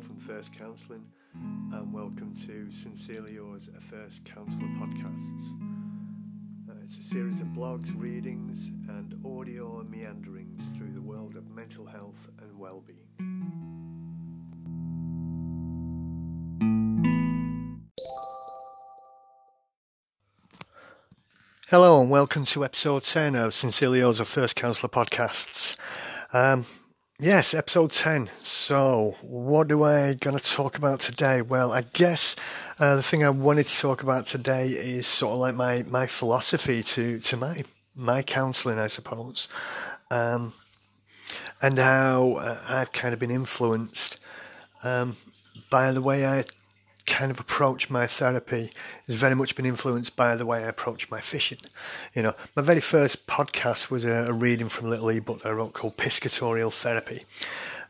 From Thirst Counselling, and welcome to Sincerely Yours, a Thirst Counsellor podcasts. Uh, it's a series of blogs, readings, and audio meanderings through the world of mental health and well-being. Hello and welcome to episode 10 of Sincerely Yours, a Thirst Counsellor podcasts. Um, Yes, episode 10. So, what do I going to talk about today? Well, I guess uh, the thing I wanted to talk about today is sort of like my, my philosophy to, to my, my counselling, I suppose. Um, and how uh, I've kind of been influenced um, by the way I kind of approach my therapy has very much been influenced by the way I approach my fishing. You know, my very first podcast was a, a reading from a little ebook that I wrote called Piscatorial Therapy.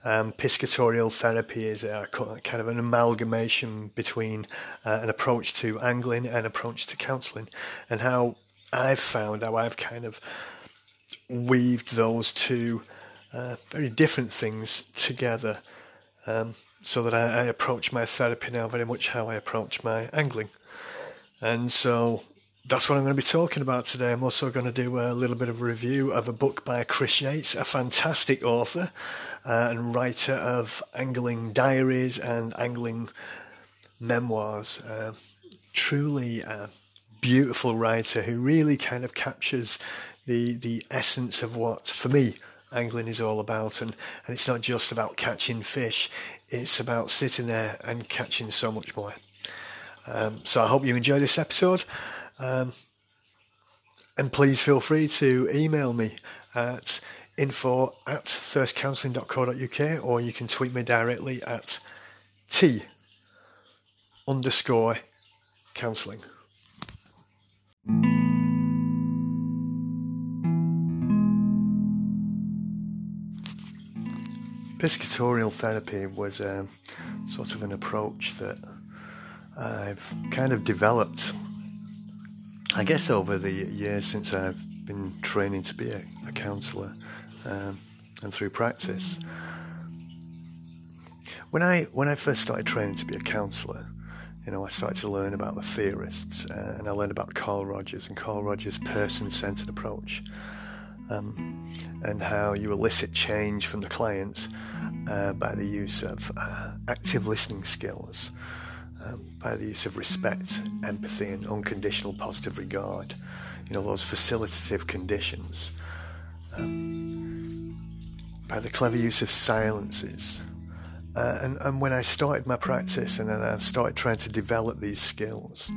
Um, piscatorial therapy is a, kind of an amalgamation between uh, an approach to angling and approach to counselling, and how I've found how I've kind of weaved those two uh, very different things together um, so that I, I, approach my therapy now very much how I approach my angling. And so that's what I'm going to be talking about today. I'm also going to do a little bit of a review of a book by Chris Yates, a fantastic author uh, and writer of angling diaries and angling memoirs. Uh, truly a beautiful writer who really kind of captures the the essence of what, for me, angling is all about. And, and it's not just about catching fish, it's about sitting there and catching so much more. Um, so I hope you enjoy this episode. Um, and please feel free to email me at info at thirstcounselling.co.uk or you can tweet me directly at t underscore counselling. Piscatorial therapy was um, sort of an approach that I've kind of developed, I guess, over the years since I've been training to be a, a counsellor um, and through practice. When I when I first started training to be a counsellor, you know, I started to learn about the theorists, uh, and I learned about Carl Rogers and Carl Rogers' person-centered approach, um, and how you elicit change from the clients uh, by the use of uh, active listening skills, um, by the use of respect, empathy, and unconditional positive regard. You know, those facilitative conditions. Um, by the clever use of silences. Uh, and, and when I started my practice and then I started trying to develop these skills,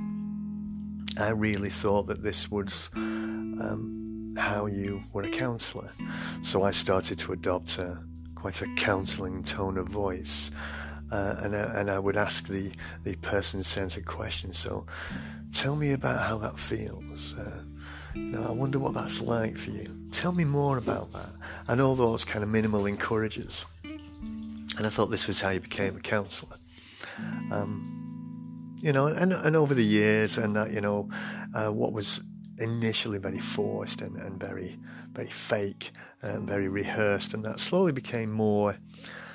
I really thought that this was um, how you were a counsellor. So I started to adopt a, quite a counselling tone of voice. Uh, and, I, and I would ask the, the person centered questions. So, tell me about how that feels. Uh, you know, I wonder what that's like for you. Tell me more about that. And all those kind of minimal encouragers. And I thought this was how you became a counsellor. Um, you know, and, and over the years, and that, you know, uh, what was initially very forced and, and very very fake and very rehearsed, and that slowly became more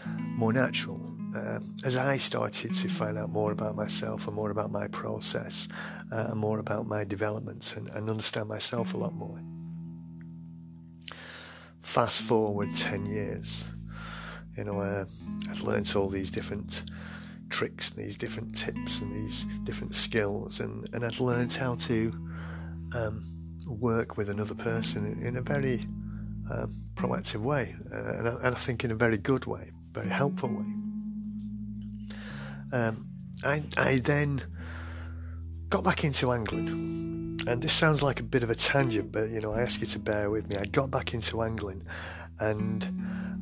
more natural. Uh, as I started to find out more about myself and more about my process uh, and more about my developments and, and understand myself a lot more. Fast forward 10 years, you know, uh, I'd learned all these different tricks, and these different tips, and these different skills, and, and I'd learned how to um, work with another person in a very um, proactive way, uh, and, I, and, I, think in a very good way, very helpful way. Um, I, I then got back into angling, and this sounds like a bit of a tangent, but you know I ask you to bear with me. I got back into angling, and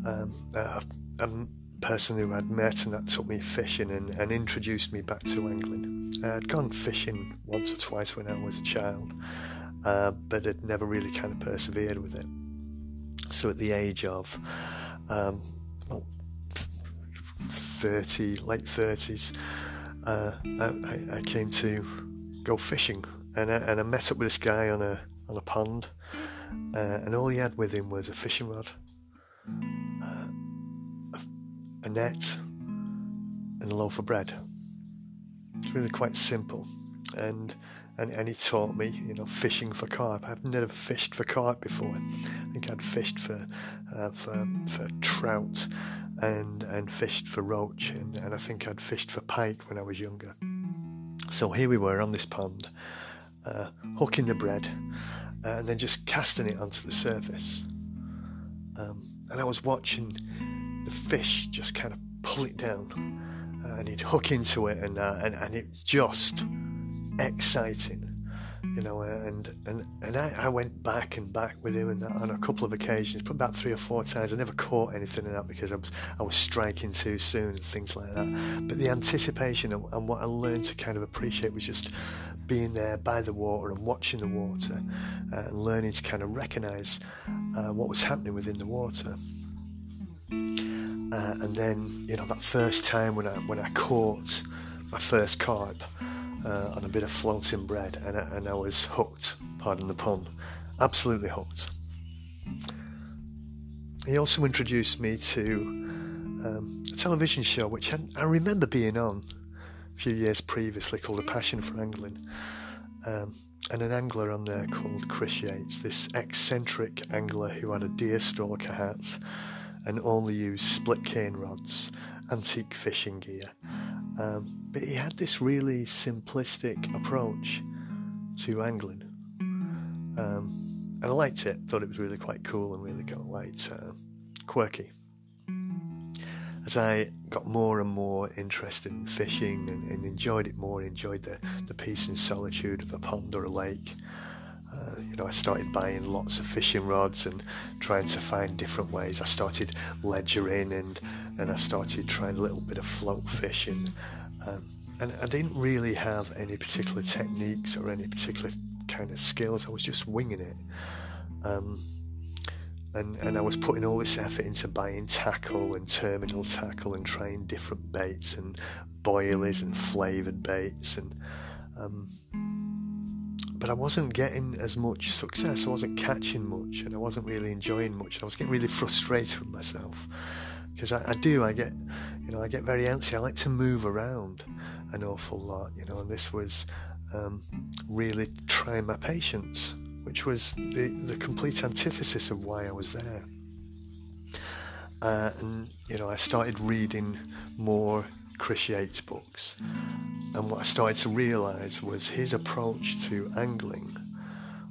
um, a, a, person who I'd met and that took me fishing and, and introduced me back to angling. I'd gone fishing once or twice when I was a child, uh, but had never really kind of persevered with it. So at the age of um, well, 30, late 30s, uh, I, I, came to go fishing and I, and I met up with this guy on a, on a pond uh, and all he had with him was a fishing rod, a, net, and a loaf of bread. It's really quite simple, and and, and he taught me, you know, fishing for carp. I've never fished for carp before. I think I'd fished for uh, for, for trout and and fished for roach, and, and I think I'd fished for pike when I was younger. So here we were on this pond, uh, hooking the bread, uh, and then just casting it onto the surface. Um, and I was watching the fish just kind of pull it down, uh, and he'd hook into it, and uh, and and it just exciting you know, and and and I, I, went back and back with him and on a couple of occasions, but about three or four times. I never caught anything in that because I was I was striking too soon and things like that. But the anticipation and, and what I learned to kind of appreciate was just being there by the water and watching the water uh, and learning to kind of recognise uh, what was happening within the water. Uh, and then you know that first time when I when I caught my first carp uh, on a bit of floating bread, and I, and I was hooked. Pardon the pun, absolutely hooked. He also introduced me to um, a television show which I, I, remember being on a few years previously called A Passion for Angling. Um, and an angler on there called Chris Yates, this eccentric angler who had a deer stalker hat and only used split cane rods, antique fishing gear, um, but he had this really simplistic approach to angling. Um, and I liked it, thought it was really quite cool and really quite uh, quirky. As I got more and more interested in fishing and, and enjoyed it more, enjoyed the, the peace and solitude of a pond or a lake, you know, I started buying lots of fishing rods and trying to find different ways. I started ledgering and, and I started trying a little bit of float fishing. Um, and I didn't really have any particular techniques or any particular kind of skills. I was just winging it. Um, and, and I was putting all this effort into buying tackle and terminal tackle and trying different baits and boilies and flavoured baits and um, but I wasn't getting as much success. I wasn't catching much, and I wasn't really enjoying much. I was getting really frustrated with myself because I, I, do. I get, you know, I get very antsy. I like to move around an awful lot, you know, and this was um, really trying my patience, which was the, the complete antithesis of why I was there. Uh, and you know, I started reading more Chris Yates books. And what I started to realize was his approach to angling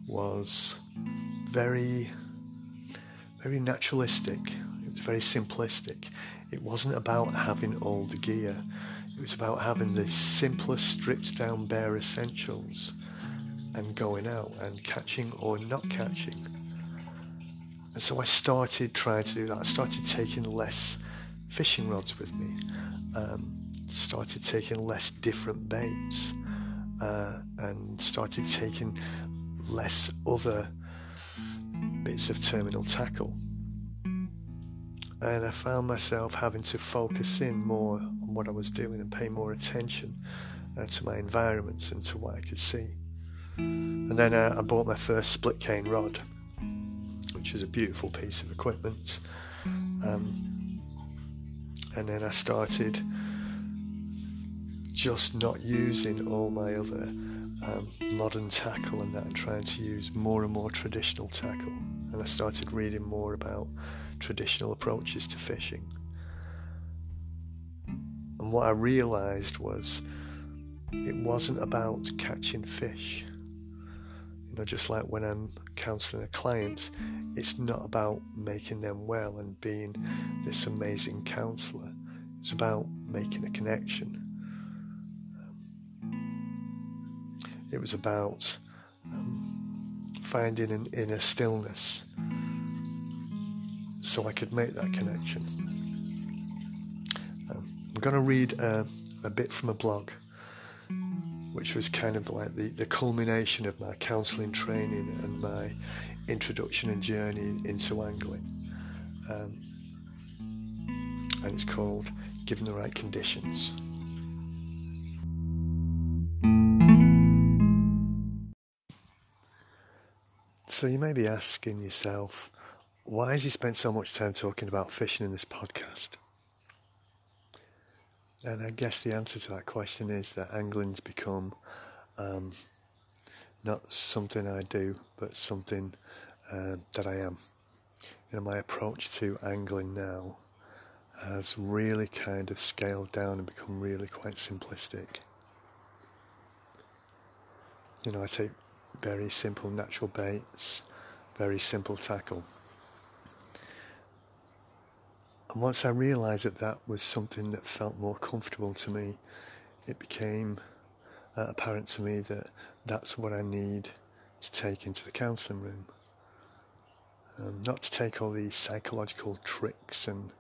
was very, very naturalistic. It was very simplistic. It wasn't about having all the gear. It was about having the simplest, stripped down, bare essentials and going out and catching or not catching. And so I started trying to do that. I started taking less fishing rods with me um, started taking less different baits uh, and started taking less other bits of terminal tackle. And I found myself having to focus in more on what I was doing and pay more attention uh, to my environment and to what I could see. And then uh, I bought my first split cane rod, which is a beautiful piece of equipment. Um, and then I started just not using all my other um, modern tackle and that and trying to use more and more traditional tackle. And I started reading more about traditional approaches to fishing. And what I realized was it wasn't about catching fish. You know, just like when I'm counseling a client, it's not about making them well and being this amazing counselor. It's about making a connection. Um, it was about um, finding an inner stillness so I could make that connection. Um, I'm going to read uh, a bit from a blog which was kind of like the, the culmination of my counselling training and my introduction and journey into angling. Um, and it's called Given the Right Conditions. So you may be asking yourself, why has he spent so much time talking about fishing in this podcast? And I guess the answer to that question is that angling's become um, not something I do, but something uh, that I am. You know, my approach to angling now has really kind of scaled down and become really quite simplistic. You know, I take very simple natural baits, very simple tackle. And once I realised that that was something that felt more comfortable to me, it became uh, apparent to me that that's what I need to take into the counselling room. Um, not to take all these psychological tricks and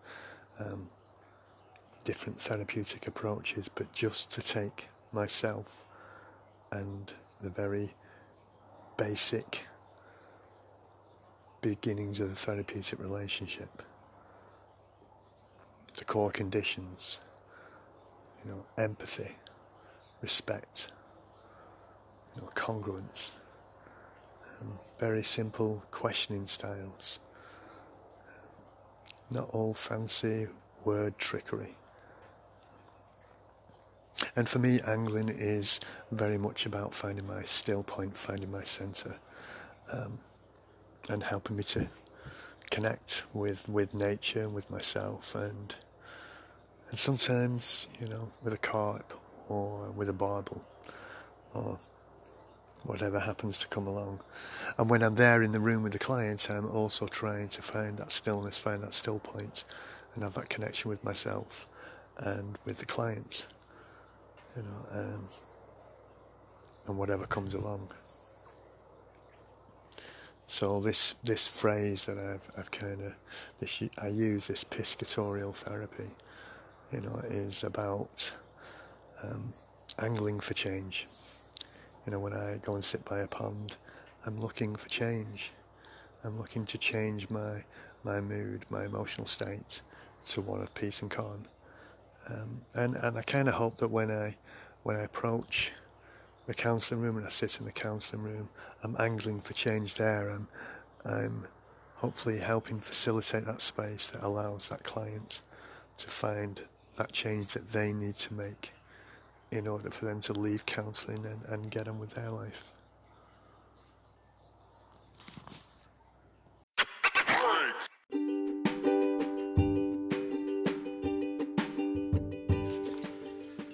um, different therapeutic approaches, but just to take myself and the very basic beginnings of the therapeutic relationship, the core conditions, you know, empathy, respect, you know, congruence, um, very simple questioning styles, not all fancy word trickery. And for me, angling is very much about finding my still point, finding my centre, um, and helping me to connect with, with nature, with myself, and and sometimes, you know, with a carp or with a barbel or whatever happens to come along. And when I'm there in the room with the client, I'm also trying to find that stillness, find that still point, and have that connection with myself and with the client you know, um, and whatever comes along. So this this phrase that I've I've kind of this I use this piscatorial therapy, you know, is about um, angling for change. You know, when I go and sit by a pond, I'm looking for change. I'm looking to change my my mood, my emotional state to one of peace and calm. Um, and and I kind of hope that when I when I approach the counselling room and I sit in the counselling room, I'm angling for change there. I'm I'm hopefully helping facilitate that space that allows that client to find that change that they need to make in order for them to leave counselling and, and get on with their life.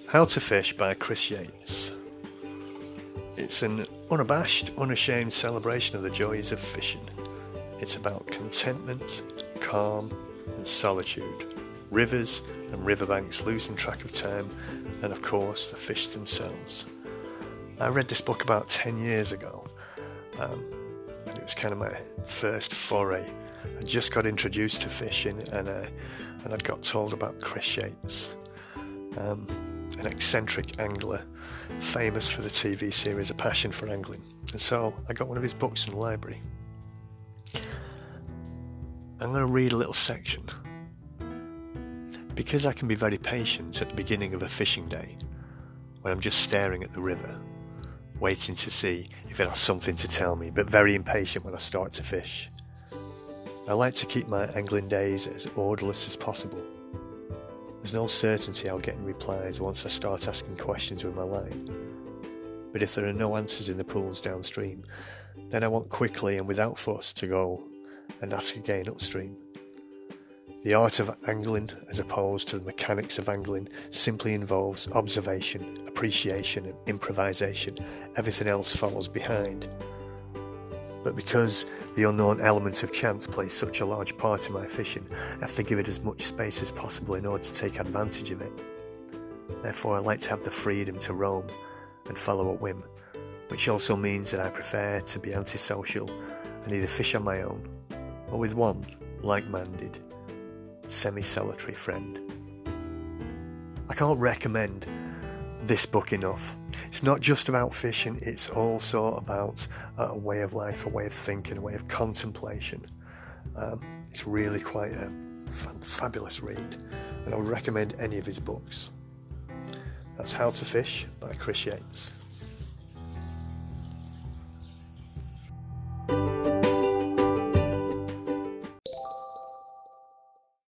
How to Fish by Chris Yates. It's an unabashed, unashamed celebration of the joys of fishing. It's about contentment, calm, and solitude, rivers and riverbanks losing track of time, and of course the fish themselves. I read this book about 10 years ago, um, and it was kind of my first foray. I just got introduced to fishing, and, uh, and I'd got told about Chris Yates. Um, an eccentric angler, famous for the TV series A Passion for Angling. And so I got one of his books in the library. I'm going to read a little section. Because I can be very patient at the beginning of a fishing day, when I'm just staring at the river, waiting to see if it has something to tell me, but very impatient when I start to fish. I like to keep my angling days as orderless as possible there's no certainty I'll get any replies once I start asking questions with my line. But if there are no answers in the pools downstream, then I want quickly and without fuss to go and ask again upstream. The art of angling, as opposed to the mechanics of angling, simply involves observation, appreciation, and improvisation. Everything else follows behind. But because the unknown element of chance plays such a large part in my fishing, I have to give it as much space as possible in order to take advantage of it. Therefore, I like to have the freedom to roam and follow a whim, which also means that I prefer to be antisocial and either fish on my own or with one like minded, semi solitary friend. I can't recommend this book enough. It's not just about fishing, it's also about a way of life, a way of thinking, a way of contemplation. Um, it's really quite a fabulous read, and I would recommend any of his books. That's How to Fish by Chris Yates.